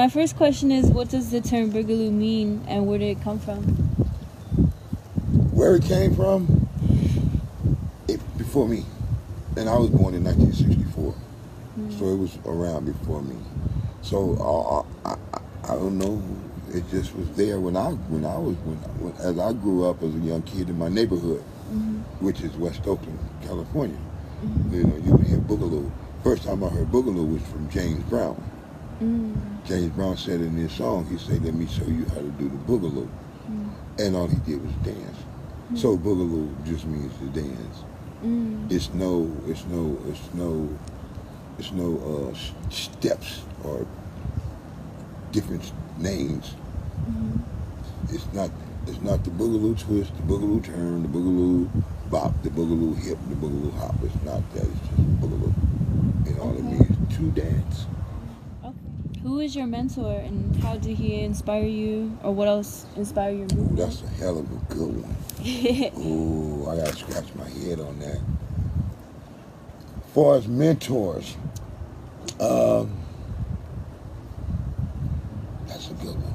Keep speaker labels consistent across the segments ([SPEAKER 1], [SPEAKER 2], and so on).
[SPEAKER 1] my first question is, what does the term boogaloo mean, and where did it come from?
[SPEAKER 2] Where it came from? It, before me, and I was born in 1964,
[SPEAKER 1] Mm.
[SPEAKER 2] so it was around before me. So uh, I, I, I don't know. It just was there when I when I was when, when as I grew up as a young kid in my neighborhood,
[SPEAKER 1] Mhm.
[SPEAKER 2] which is West Oakland, California.
[SPEAKER 1] Mhm.
[SPEAKER 2] You know, you would hear boogaloo. First time I heard boogaloo was from James Brown.
[SPEAKER 1] Mm.
[SPEAKER 2] James Brown said in his song, he said, "Let me show you how to do the boogaloo,"
[SPEAKER 1] Mm.
[SPEAKER 2] and all he did was dance. So boogaloo just means to dance.
[SPEAKER 1] Mm.
[SPEAKER 2] It's no, it's no, it's no, it's no uh, steps or different names.
[SPEAKER 1] Mhm.
[SPEAKER 2] It's not, it's not the boogaloo twist, the boogaloo turn, the boogaloo bop, the boogaloo hip, the boogaloo hop. It's not that. It's just boogaloo, and all it means to dance.
[SPEAKER 1] Who is your mentor, and how did he inspire you, or what else inspired your
[SPEAKER 2] Ooh,
[SPEAKER 1] movement?
[SPEAKER 2] that's a hell of a good one. Ooh, I gotta scratch my head on that. For as mentors, um, that's a good one.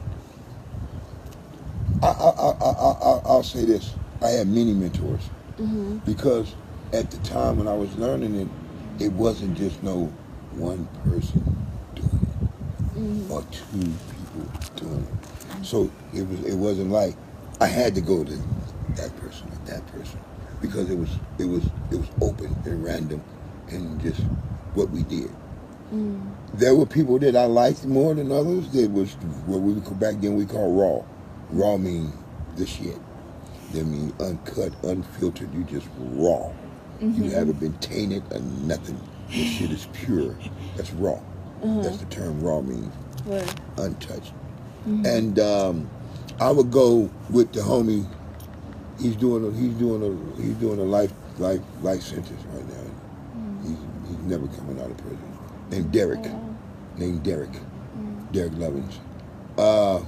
[SPEAKER 2] I, I, I, I, I, I'll say this: I had many mentors
[SPEAKER 1] hmm
[SPEAKER 2] because at the time when I was learning it, it wasn't just no one person
[SPEAKER 1] hmm
[SPEAKER 2] or two people doing it. So it was it wasn't like I had to go to that person or that person because it was it was it was open and random and just what we did.
[SPEAKER 1] mm
[SPEAKER 2] There were people that I liked more than others. That was what we would back then we call raw. Raw mean the shit. That mean uncut, unfiltered. You just raw. You haven't been tainted or nothing. This shit is pure. That's raw. That's the term raw means
[SPEAKER 1] Word.
[SPEAKER 2] untouched. And um, I would go with the homie. He's doing a, he's doing a he's doing a life life life sentence right now. He's he's never coming out of prison. Named Derek.
[SPEAKER 1] Oh.
[SPEAKER 2] Named Derek. Derek Lovins. Uh,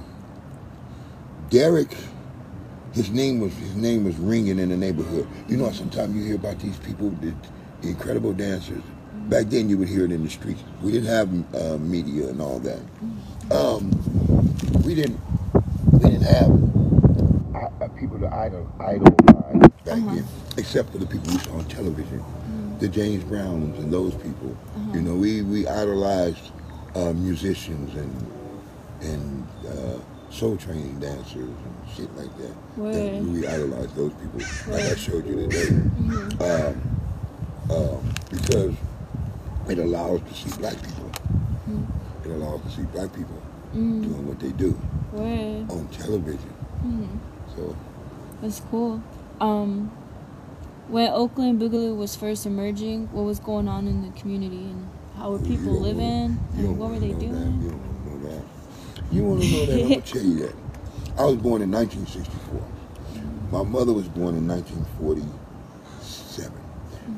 [SPEAKER 2] Derek. His name was his name was ringing in the neighborhood. You know, sometimes you hear about these people, the incredible dancers. Back then, you would hear it in the streets. We didn't have uh, media and all that. Um, we didn't we didn't have uh, people to idol idolize back
[SPEAKER 1] Uh-huh.
[SPEAKER 2] then, except for the people we saw on television, the James Browns and those people. You know, we we idolized uh, musicians and and uh, soul training dancers and shit like that.
[SPEAKER 1] Word.
[SPEAKER 2] And we idolized those people, like I showed you today,
[SPEAKER 1] Mhm.
[SPEAKER 2] um, um, because it allows to see black people. It allows to see black people
[SPEAKER 1] Mm.
[SPEAKER 2] doing what they do
[SPEAKER 1] Word.
[SPEAKER 2] on television.
[SPEAKER 1] Mhm.
[SPEAKER 2] So
[SPEAKER 1] That's cool. Um, when Oakland Boogaloo was first emerging, what was going on in the community and how were people living and what were they
[SPEAKER 2] know that.
[SPEAKER 1] doing?
[SPEAKER 2] You don't want to know that. You want to know that? I'm gonna tell you that. I was born in 1964. My mother was born in 1947.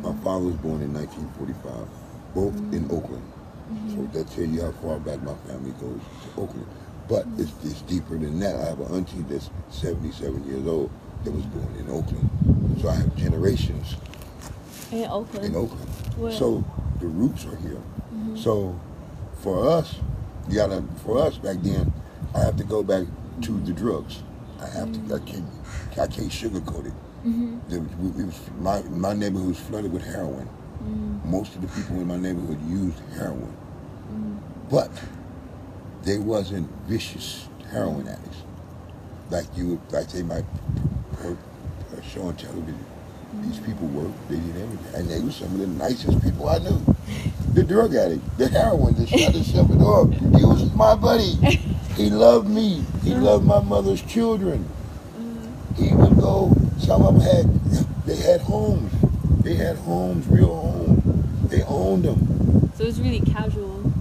[SPEAKER 2] My father was born in 1945. Both in Oakland. So mm-hmm. that tell you how far back my family goes to Oakland. But mm-hmm. it's, it's deeper than that. I have an auntie that's 77 years old that was born in Oakland. So I have generations
[SPEAKER 1] In Oakland.
[SPEAKER 2] in Oakland.
[SPEAKER 1] Where?
[SPEAKER 2] So the roots are here. Mm-hmm. So for us, you gotta for us back then, I have to go back to the drugs. I have to. I can't. I can't sugarcoat it.
[SPEAKER 1] hmm
[SPEAKER 2] we, we was, my my neighborhood was flooded with heroin. Mm. Most of the people in my neighborhood used heroin, but they wasn't vicious heroin addicts like you would, like they might per, per show on television. These mm. people worked, they did everything, and they were some of the nicest people I knew. The drug addict, the heroin, that shot himself in the arm. He was my buddy. He loved me. He loved my mother's children. Mm. He would go. Some of them had, they had homes. They had homes, real homes. They owned them.
[SPEAKER 1] So it was really casual.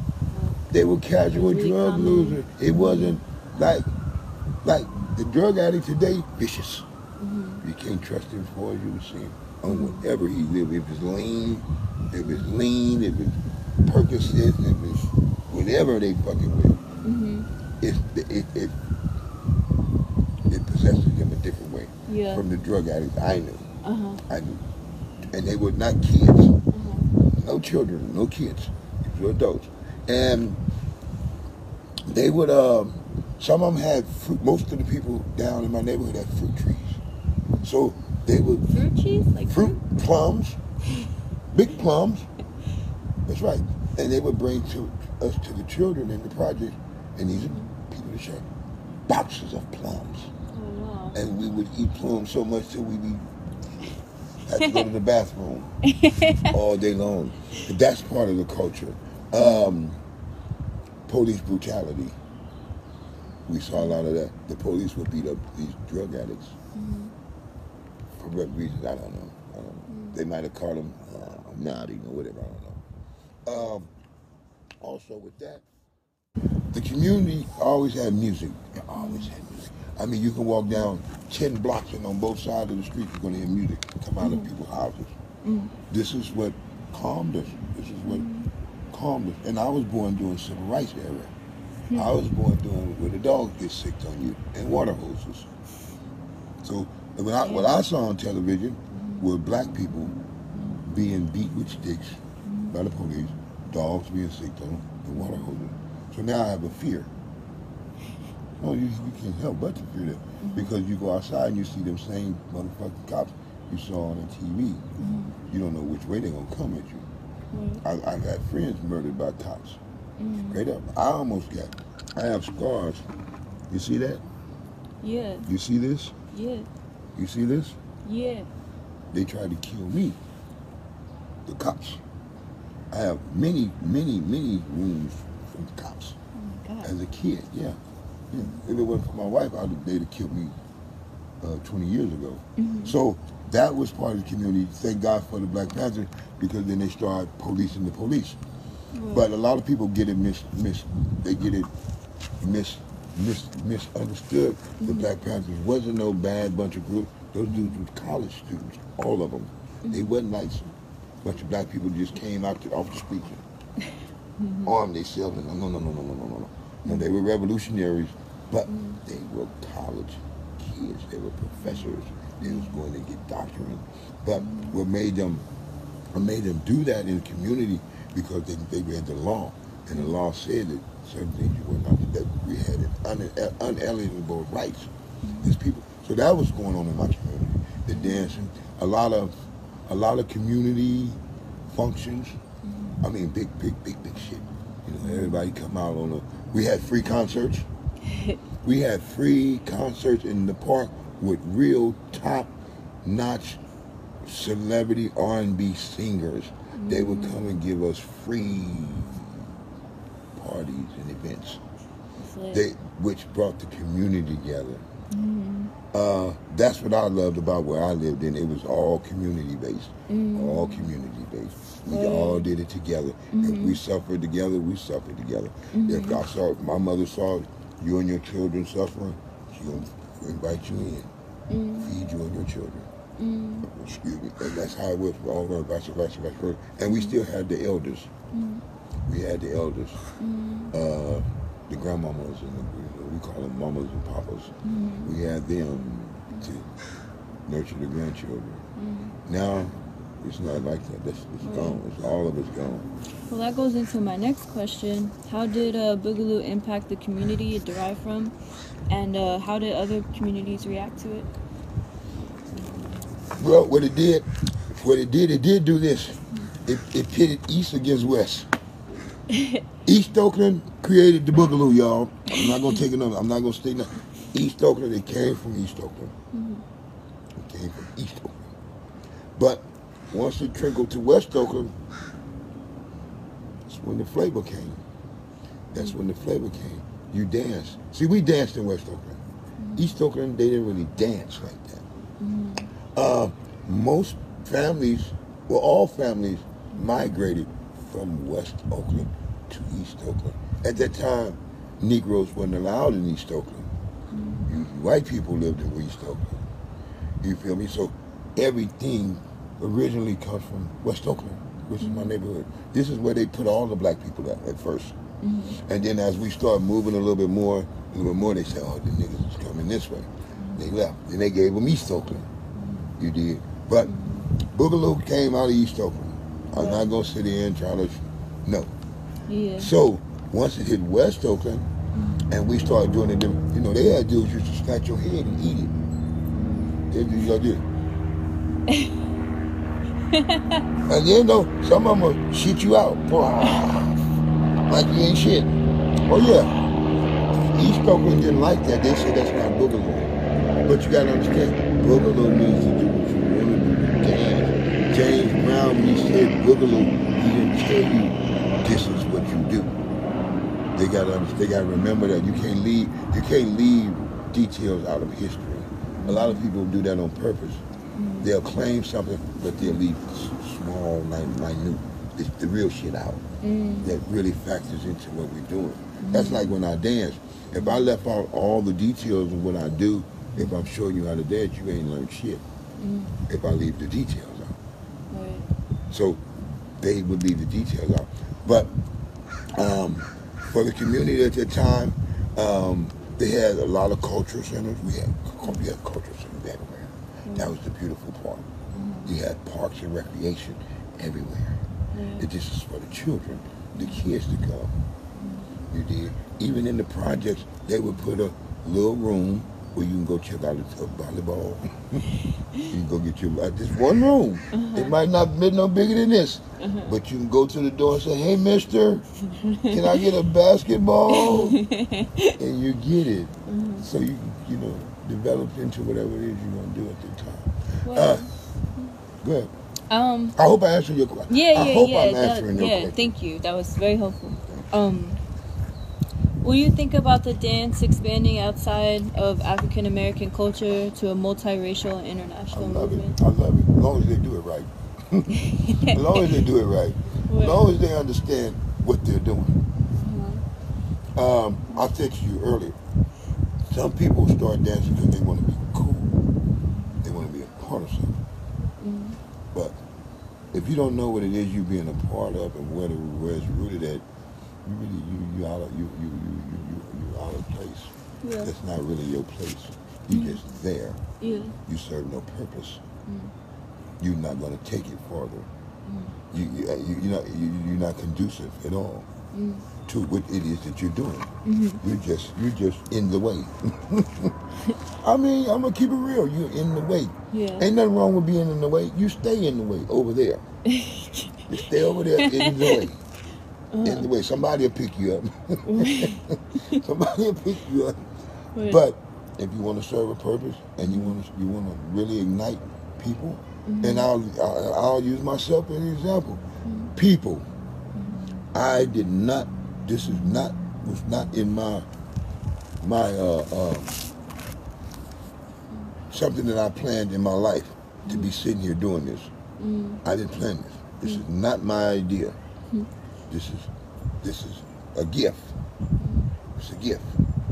[SPEAKER 2] They were casual
[SPEAKER 1] Really
[SPEAKER 2] drug
[SPEAKER 1] common.
[SPEAKER 2] losers. It wasn't like like the drug addict today, vicious. You can't trust him as far as you can see him. On whatever he lived. If it's lean, if it's lean, if it's Percocet, if it's whatever they fucking with.
[SPEAKER 1] hmm
[SPEAKER 2] It it it it possesses him a different way
[SPEAKER 1] Yeah.
[SPEAKER 2] from the drug addicts I knew.
[SPEAKER 1] Uh huh.
[SPEAKER 2] I knew. And they were not kids.
[SPEAKER 1] Uh-huh.
[SPEAKER 2] No children, no kids. These were adults. And they would. Um, some of them had fruit. Most of the people down in my neighborhood had fruit trees. So they would
[SPEAKER 1] Fruit trees? Like
[SPEAKER 2] fruit plums, big plums. That's right. And they would bring to us to the children in the project, and these are people that share boxes of plums.
[SPEAKER 1] Oh, wow.
[SPEAKER 2] And we would eat plums so much that we'd be had to go to the bathroom all day long. But that's part of the culture. Um, police brutality. We saw a lot of that. The police would beat up these drug addicts. For what reasons, I don't know. I don't know. They might have caught them uh, nodding or whatever, I don't know. Um, also with that, the community always had music. They always had music. I mean, you can walk down 10 blocks and on both sides of the street, you're going to hear music come out of mm-hmm. people's houses. Mm. This is what calmed us. This is what mm. calmed us. And I was born during civil rights era. I mm-hmm. was born during when the dogs get sick on you and water hoses. So when I, what I saw on television mm. were black people being beat with sticks by the police, dogs being sick on, them, and water hoses. So now I have a fear. No, you, you can't help but to fear that mm-hmm. because you go outside and you see them same motherfucking cops you saw on the TV. Mm-hmm. You don't know which way they're gonna come at you. I, I've had friends murdered by cops. Mm-hmm. Straight up. I almost got. I have scars. You see that?
[SPEAKER 1] Yeah,
[SPEAKER 2] You see this?
[SPEAKER 1] yeah,
[SPEAKER 2] You see this?
[SPEAKER 1] yeah.
[SPEAKER 2] They tried to kill me. The cops. I have many, many, many wounds from the cops
[SPEAKER 1] Oh, my God.
[SPEAKER 2] as a kid. Yeah. If it wasn't for my wife, I'd they'd have killed me uh, 20 years ago. Mm-hmm. So that was part of the community. Thank God for the Black Panther because then they started policing the police. But a lot of people get it mis, mis they get it mis, mis misunderstood. The mm-hmm. Black Panthers wasn't no bad bunch of group. Those dudes was college students, all of them. Mm-hmm. They wasn't like some bunch of black people just came out to, off the streets and armed themselves. No, no, no, no, no, no, no, no. They were revolutionaries, but they were college kids. They were professors. They was going to get doctorate. But what made them what made them do that in the community because they, they read the law. And the law said that certain things you were not, that we had un, unalienable rights as people. So that was going on in my community. The dancing, a lot of, a lot of community functions. I mean, big, big, big, big shit. You know, everybody come out on a. We had free concerts. we had free concerts in the park with real top-notch celebrity R&B singers. They would mm-hmm. come and give us free parties and events. They, which brought the community together. Mm-hmm. Uh, that's what I loved about where I lived in. It was all community based, mm. all community based. We all did it together. If we mm-hmm. suffered together, we suffered together. If mm-hmm. I saw, if my mother saw you and your children suffering, she gonna invite you in, mm. feed you and your children. Mm. Excuse me. And that's how it was for all of us, vice versa, vice versa. And we still had the elders. We had the elders, uh, the grandmamas and the, we call them mamas and papas. We had them to nurture the grandchildren. Now, it's not like that. That's it's
[SPEAKER 1] Right.
[SPEAKER 2] gone. It's all of it's gone.
[SPEAKER 1] Well, that goes into my next question. How did uh, Boogaloo impact the community it derived from? And uh, how did other communities react to it?
[SPEAKER 2] Well, what it did, what it did, it did do this. It, it pitted East against West. East Oakland created the Boogaloo, y'all. I'm not gonna take another. I'm not gonna stay. Nothing. East Oakland, it came from East Oakland. Mm-hmm. It came from East Oakland. But once it trickled to West Oakland, that's when the flavor came. That's when the flavor came. You dance. See, we danced in West Oakland. Mm-hmm. East Oakland, they didn't really dance like that. Mm-hmm. Uh, most families, well, all families migrated from West Oakland to East Oakland. At that time, Negroes weren't allowed in East Oakland. You- White people lived in East Oakland. You feel me? So everything originally comes from West Oakland, which is my mm-hmm. neighborhood. This is where they put all the black people at, at 1st mm-hmm. And then as we start moving a little bit more, a little bit more, they said, oh, the niggas is coming this way. Mm-hmm. They left. Then they gave them East Oakland. You did. But Boogaloo came out of East Oakland. I'm not going to sit here and try to, no.
[SPEAKER 1] Yeah.
[SPEAKER 2] So once it hit West Oakland, mm-hmm. And we started doing it. You know, they had dudes used to scratch your head and eat it. They do like this. and then though, some of them will shit you out. Like you ain't shit. Oh yeah. East Oakland didn't like that. They said that's not boogaloo. But you gotta understand, boogaloo means to do what you want to do. Dance. When he said boogaloo, he didn't tell you this is what you do. They gotta they gotta remember that you can't leave you can't leave details out of history. A lot of people do that on purpose. Mm-hmm. They'll claim something, but they'll leave small, min- minute, the, real shit out mm. that really factors into what we're doing. Mm-hmm. That's like when I dance. If I left out all the details of what I do, if I'm showing you how to dance, you ain't learned shit. Mm. If I leave the details. So they would leave the details out. But um, for the community at that time, um, they had a lot of cultural centers. We had, we had cultural centers everywhere. That was the beautiful part. You had parks and recreation everywhere.
[SPEAKER 1] Yeah.
[SPEAKER 2] It just is for the children, the kids to go. You did. Even in the projects, they would put a little room where you can go check out a, volleyball. you can go get your uh, this one room. It might not be no bigger than this, but you can go to the door and say, "Hey, Mister, can I get a basketball?" and you get it. So you you know develop into whatever it is you're gonna do at the time.
[SPEAKER 1] Well,
[SPEAKER 2] Uh, go ahead.
[SPEAKER 1] um,
[SPEAKER 2] I hope I answered your question.
[SPEAKER 1] yeah, yeah,
[SPEAKER 2] I hope
[SPEAKER 1] yeah.
[SPEAKER 2] I'm
[SPEAKER 1] that- yeah,
[SPEAKER 2] question.
[SPEAKER 1] thank you. That was very helpful. Um, will you think about the dance expanding outside of African American culture to a multiracial and
[SPEAKER 2] I
[SPEAKER 1] international
[SPEAKER 2] love
[SPEAKER 1] movement?
[SPEAKER 2] it. I love it. As long as they do it right. as long as they do it right. As long as they understand what they're doing.
[SPEAKER 1] Uh-huh.
[SPEAKER 2] Um, I said to you earlier, some people start dancing because they want to be cool. They want to be a part of something.
[SPEAKER 1] Mhm.
[SPEAKER 2] But if you don't know what it is you're being a part of and where, the, where it's rooted at, you really you you out of you you you you you, you out of place.
[SPEAKER 1] Yeah.
[SPEAKER 2] That's not really your place. You just there.
[SPEAKER 1] Yeah.
[SPEAKER 2] You serve no purpose.
[SPEAKER 1] Mm.
[SPEAKER 2] You're not going to take it further.
[SPEAKER 1] Mm.
[SPEAKER 2] You, you, uh, you, you're, not, you, you're not conducive at all
[SPEAKER 1] Mm.
[SPEAKER 2] to what it is that you're doing.
[SPEAKER 1] Mhm.
[SPEAKER 2] You're just you're just in the way. I mean, I'm gonna keep it real. You're in the way.
[SPEAKER 1] Yeah.
[SPEAKER 2] Ain't nothing wrong with being in the way. You stay in the way over there. You stay over there in the way. Oh. In the way. Somebody will pick you up. Somebody will pick you up.
[SPEAKER 1] Right.
[SPEAKER 2] But if you want to serve a purpose and you want to you want to really ignite people, mm-hmm. and I'll, I'll I'll use myself as an example. Mm-hmm. People, mm-hmm. I did not. This is not was not in my my uh, uh, something that I planned in my life to be mm. sitting here doing this.
[SPEAKER 1] Mm.
[SPEAKER 2] I didn't plan this. This mm. is not my idea. This is this is a gift. It's a gift.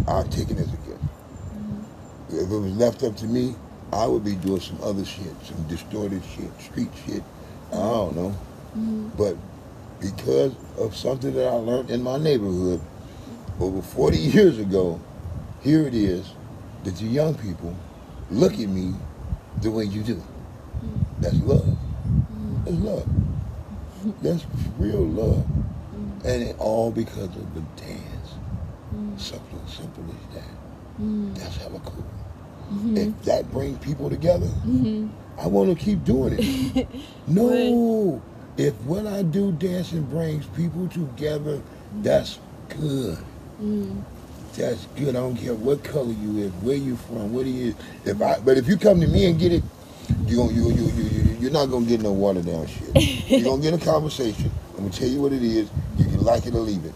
[SPEAKER 2] I'll take it as a gift. Mm-hmm. If it was left up to me, I would be doing some other shit, some distorted shit, street shit. I don't know. Mm-hmm. But because of something that I learned in my neighborhood over 40 years ago, here it is that the young people look at me the way you do. Mm-hmm. That's love. That's love. That's real love. And it all because of the dance. Something simple as that.
[SPEAKER 1] Mm.
[SPEAKER 2] That's hella cool.
[SPEAKER 1] Mhm.
[SPEAKER 2] If that brings people together,
[SPEAKER 1] Mhm.
[SPEAKER 2] I want to keep doing it. no. If what I do dancing brings people together, that's good.
[SPEAKER 1] Mm.
[SPEAKER 2] That's good. I don't care what color you is, where you from, what he is. If I, but if you come to me and get it, you you you you you you're not gonna get no water down shit. you're gonna get a conversation. I'm gonna tell you what it is. You can like it or leave it.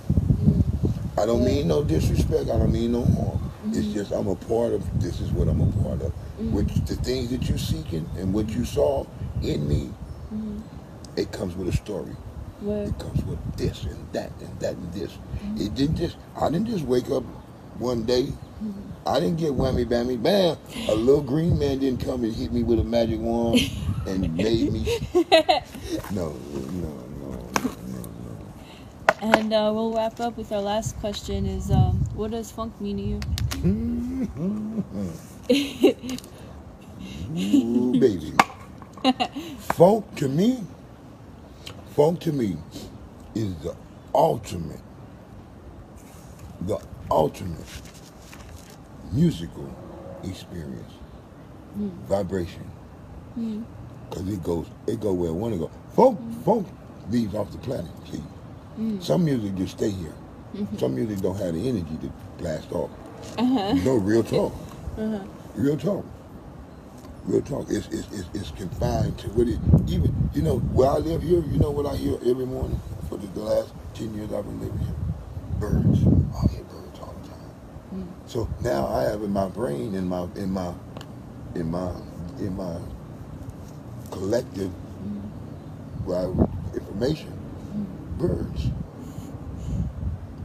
[SPEAKER 2] I don't mean no disrespect. I don't mean no harm. It's mm-hmm. just I'm a part of. This is what I'm a part of. Mm-hmm. Which the things that you're seeking and what you saw in me, mm-hmm. it comes with a story.
[SPEAKER 1] Word.
[SPEAKER 2] It comes with this and that and that and this. It didn't just. I didn't just wake up one day. I didn't get whammy bammy bam. A little green man didn't come and hit me with a magic wand and made me. No, no, no, no, no.
[SPEAKER 1] And uh, we'll wrap up with our last question: Is um, what does funk mean to you?
[SPEAKER 2] Ooh, baby. Funk to me, funk to me is the ultimate, the ultimate musical experience, mm. vibration, mm. because it goes it go where it want to go. Folk mm. folk leaves off the planet. See, some music just stay here. Mm-hmm. Some music don't have the energy to blast off.
[SPEAKER 1] Uh-huh.
[SPEAKER 2] No real talk.
[SPEAKER 1] Uh-huh.
[SPEAKER 2] Real talk. Real talk. It's, it's, it's, it's confined to what it, even, you know, where I live here, you know what I hear every morning for the, last 10 years I've been living here? Birds. I hear all the So now I have in my brain, in my, in my, in my, in my collective well, information, birds.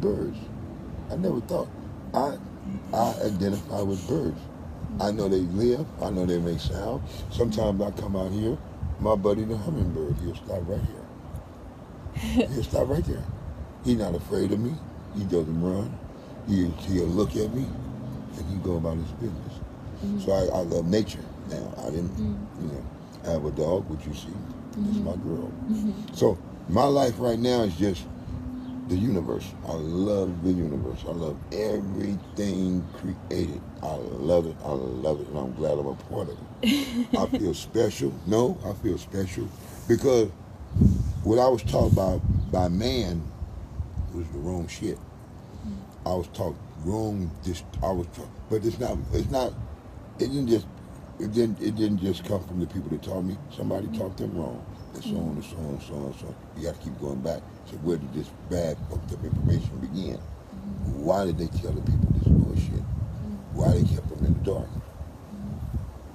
[SPEAKER 2] Birds. I never thought. I I identify with birds. I know they live. I know they make sound. Sometimes I come out here, my buddy the hummingbird, he'll stop right here. He'll stop right there. He's not afraid of me. He doesn't run. He, he'll look at me and he go about his business. Mm-hmm. So I, I love nature now. I didn't, mm-hmm. you know, I have a dog, which you see. It's my mm-hmm. girl. So my life right now is just the universe. I love the universe. I love everything created. I love it. I love it. And I'm glad I'm a part of it. I feel special. No, I feel special because what I was taught by by man was the wrong shit. I was taught wrong. This I was taught, but it's not. It's not. It didn't just. It didn't. It didn't just come from the people that taught me. Somebody taught them wrong, and so on and so on and so on and so on. You got to keep going back. So where did this bad fucked up information begin? Why did they tell the people this bullshit? Why they kept them in the dark?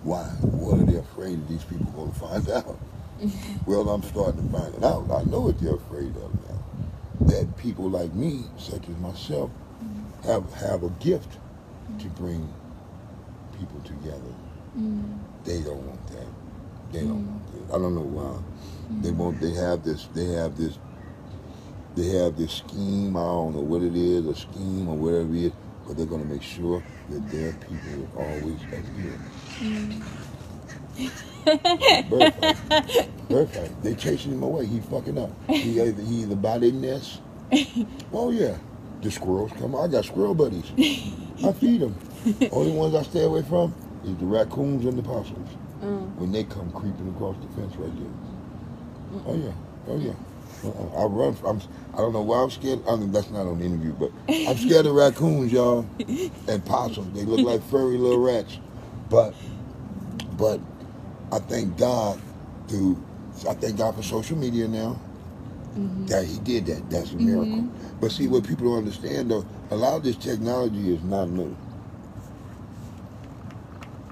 [SPEAKER 2] Why? What are they afraid of these people going to find out? well, I'm starting to find it out. I know what they're afraid of now. That people like me, such as myself, have have a gift to bring people together. Mm. They don't want that. They don't mm. want that. I don't know why. They mm. want. They have this. They have this. They have this scheme. I don't know what it is, a scheme or whatever it is, but they're going to make sure that their people are always fight. Bird fight. They chasing him away. He fucking up. He either, he either by their nest. Oh yeah, the squirrels come. I got squirrel buddies. I feed them. Only ones I stay away from is the raccoons and the possums.
[SPEAKER 1] Mm.
[SPEAKER 2] When they come creeping across the fence right there. Oh yeah. Oh yeah. Uh-uh. I run. From, I'm. I don't know why I'm scared. I mean, that's not on the interview, but I'm scared of raccoons, y'all, and possums. They look like furry little rats. But, but, I thank God through. I thank God for social media now. Mm-hmm. That He did that. That's a miracle. Mm-hmm. But see, what people don't understand though, a lot of this technology is not new.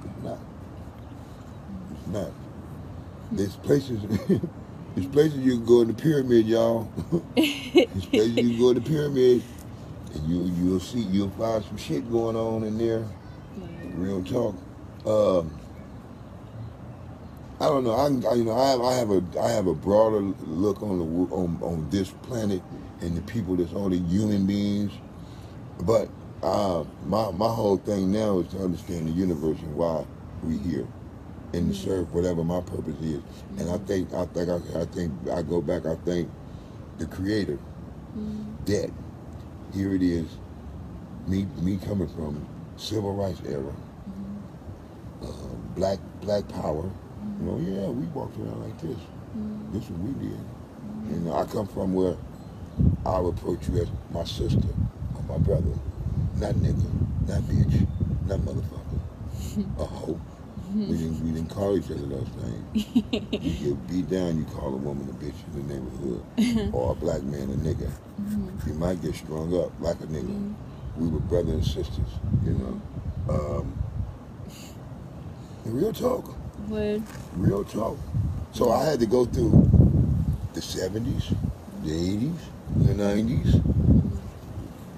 [SPEAKER 2] It's not. It's not. Hmm. There's places. There's places you can go in the pyramid, y'all. There's places you can go in the pyramid, and you you'll see you'll find some shit going on in there. Real talk. Um, I don't know. I, I you know I have I have a I have a broader look on the on on this planet and the people that's on the human beings. But uh, my my whole thing now is to understand the universe and why we here, and to serve whatever my purpose is. And I think I think I, I think I go back. I think the Creator dead. here it is. Me me coming from civil rights era, uh, black black power. You know, yeah, we walked around like this. Mm-hmm. This is what we did. You know, I come from where I'll approach you as my sister or my brother. Not nigga, not bitch, not motherfucker. A hoe. Mm-hmm. We didn't, we didn't call each other those things. You get beat down, you call a woman a bitch in the neighborhood. or a black man a nigga. Mm-hmm. You might get strung up like a nigga. We were brothers and sisters, you know. Um, real talk.
[SPEAKER 1] Word.
[SPEAKER 2] Real talk. So I had to go through the 70s, the 80s, the 90s,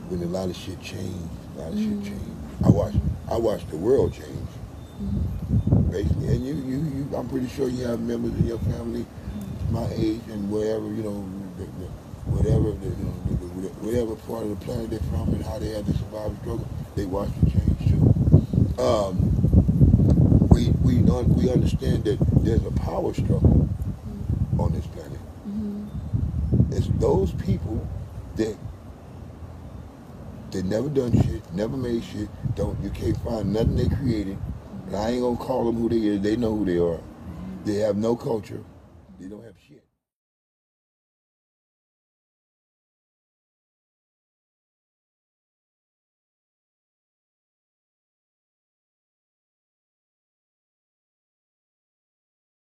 [SPEAKER 2] when a lot of shit changed. A lot of shit changed. I watched, I watched the world change. Basically, and you, you, you, I'm pretty sure you have members in your family my age and wherever, you know, the, the, whatever, the, you know, the, the, whatever part of the planet they're from and how they had to survive and struggle, they watched the change too. Um, we we un, we understand that there's a power struggle on this planet. Mm-hmm. It's those people that They never done shit, never made shit. Don't you can't find nothing they created. And I ain't gonna call them who they is. They know who they are. Mm-hmm. They have no culture. They don't have.